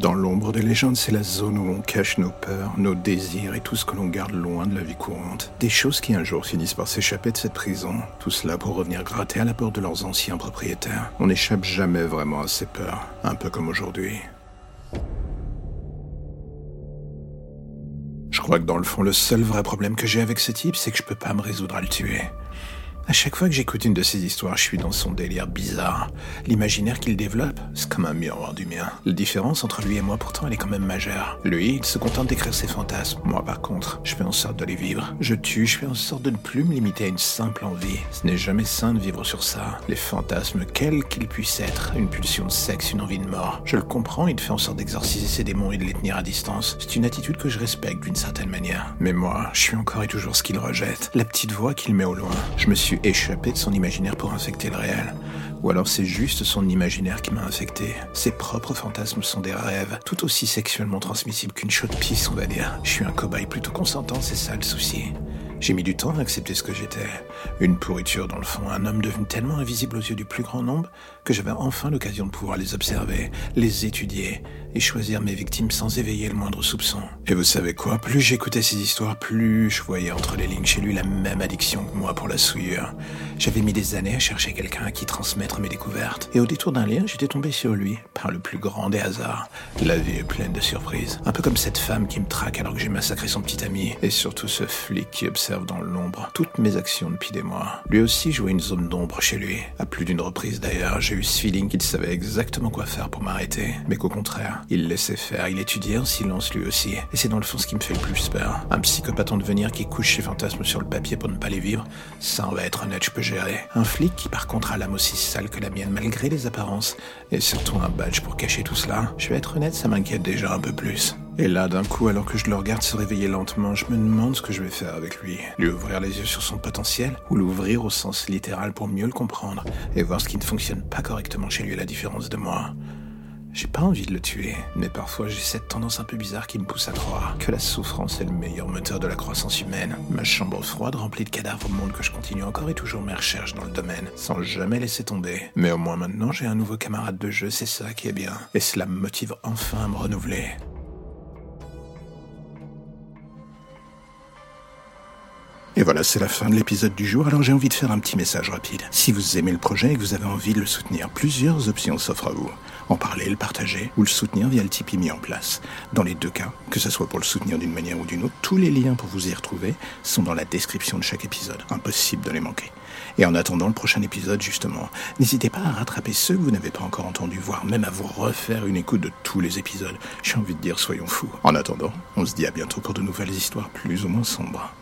Dans l'ombre des légendes, c'est la zone où on cache nos peurs, nos désirs et tout ce que l'on garde loin de la vie courante. Des choses qui un jour finissent par s'échapper de cette prison. Tout cela pour revenir gratter à la porte de leurs anciens propriétaires. On n'échappe jamais vraiment à ces peurs, un peu comme aujourd'hui. Je crois que dans le fond, le seul vrai problème que j'ai avec ce type, c'est que je peux pas me résoudre à le tuer. À chaque fois que j'écoute une de ces histoires, je suis dans son délire bizarre. L'imaginaire qu'il développe, c'est comme un miroir du mien. La différence entre lui et moi, pourtant, elle est quand même majeure. Lui, il se contente d'écrire ses fantasmes. Moi, par contre, je fais en sorte de les vivre. Je tue, je fais en sorte de ne plus me limiter à une simple envie. Ce n'est jamais sain de vivre sur ça. Les fantasmes, quels qu'ils puissent être, une pulsion de sexe, une envie de mort. Je le comprends, il fait en sorte d'exorciser ses démons et de les tenir à distance. C'est une attitude que je respecte d'une certaine manière. Mais moi, je suis encore et toujours ce qu'il rejette. La petite voix qu'il met au loin. Je me suis échappé de son imaginaire pour infecter le réel. Ou alors c'est juste son imaginaire qui m'a infecté. Ses propres fantasmes sont des rêves, tout aussi sexuellement transmissibles qu'une chaude pisse, on va dire. Je suis un cobaye plutôt consentant, c'est ça le souci. J'ai mis du temps à accepter ce que j'étais. Une pourriture dans le fond, un homme devenu tellement invisible aux yeux du plus grand nombre que j'avais enfin l'occasion de pouvoir les observer, les étudier et choisir mes victimes sans éveiller le moindre soupçon. Et vous savez quoi? Plus j'écoutais ces histoires, plus je voyais entre les lignes chez lui la même addiction que moi pour la souillure. J'avais mis des années à chercher quelqu'un à qui transmettre mes découvertes. Et au détour d'un lien, j'étais tombé sur lui, par le plus grand des hasards. La vie est pleine de surprises. Un peu comme cette femme qui me traque alors que j'ai massacré son petit ami. Et surtout ce flic qui observe dans l'ombre toutes mes actions depuis des mois. Lui aussi jouait une zone d'ombre chez lui. À plus d'une reprise d'ailleurs, j'ai eu ce feeling qu'il savait exactement quoi faire pour m'arrêter. Mais qu'au contraire, il laissait faire, il étudiait en silence lui aussi. Et c'est dans le fond ce qui me fait le plus peur. Un psychopathe en devenir qui couche ses fantasmes sur le papier pour ne pas les vivre, ça on va être honnête, je peux gérer. Un flic qui par contre a l'âme aussi sale que la mienne malgré les apparences. Et surtout un badge pour cacher tout cela. Je vais être honnête, ça m'inquiète déjà un peu plus. Et là, d'un coup, alors que je le regarde se réveiller lentement, je me demande ce que je vais faire avec lui. Lui ouvrir les yeux sur son potentiel, ou l'ouvrir au sens littéral pour mieux le comprendre, et voir ce qui ne fonctionne pas correctement chez lui à la différence de moi. J'ai pas envie de le tuer, mais parfois j'ai cette tendance un peu bizarre qui me pousse à croire que la souffrance est le meilleur moteur de la croissance humaine. Ma chambre froide remplie de cadavres montre que je continue encore et toujours mes recherches dans le domaine, sans jamais laisser tomber. Mais au moins maintenant j'ai un nouveau camarade de jeu, c'est ça qui est bien. Et cela me motive enfin à me renouveler. Et voilà, c'est la fin de l'épisode du jour, alors j'ai envie de faire un petit message rapide. Si vous aimez le projet et que vous avez envie de le soutenir, plusieurs options s'offrent à vous. En parler, le partager ou le soutenir via le Tipeee mis en place. Dans les deux cas, que ce soit pour le soutenir d'une manière ou d'une autre, tous les liens pour vous y retrouver sont dans la description de chaque épisode. Impossible de les manquer. Et en attendant le prochain épisode, justement, n'hésitez pas à rattraper ceux que vous n'avez pas encore entendus, voire même à vous refaire une écoute de tous les épisodes. J'ai envie de dire, soyons fous. En attendant, on se dit à bientôt pour de nouvelles histoires plus ou moins sombres.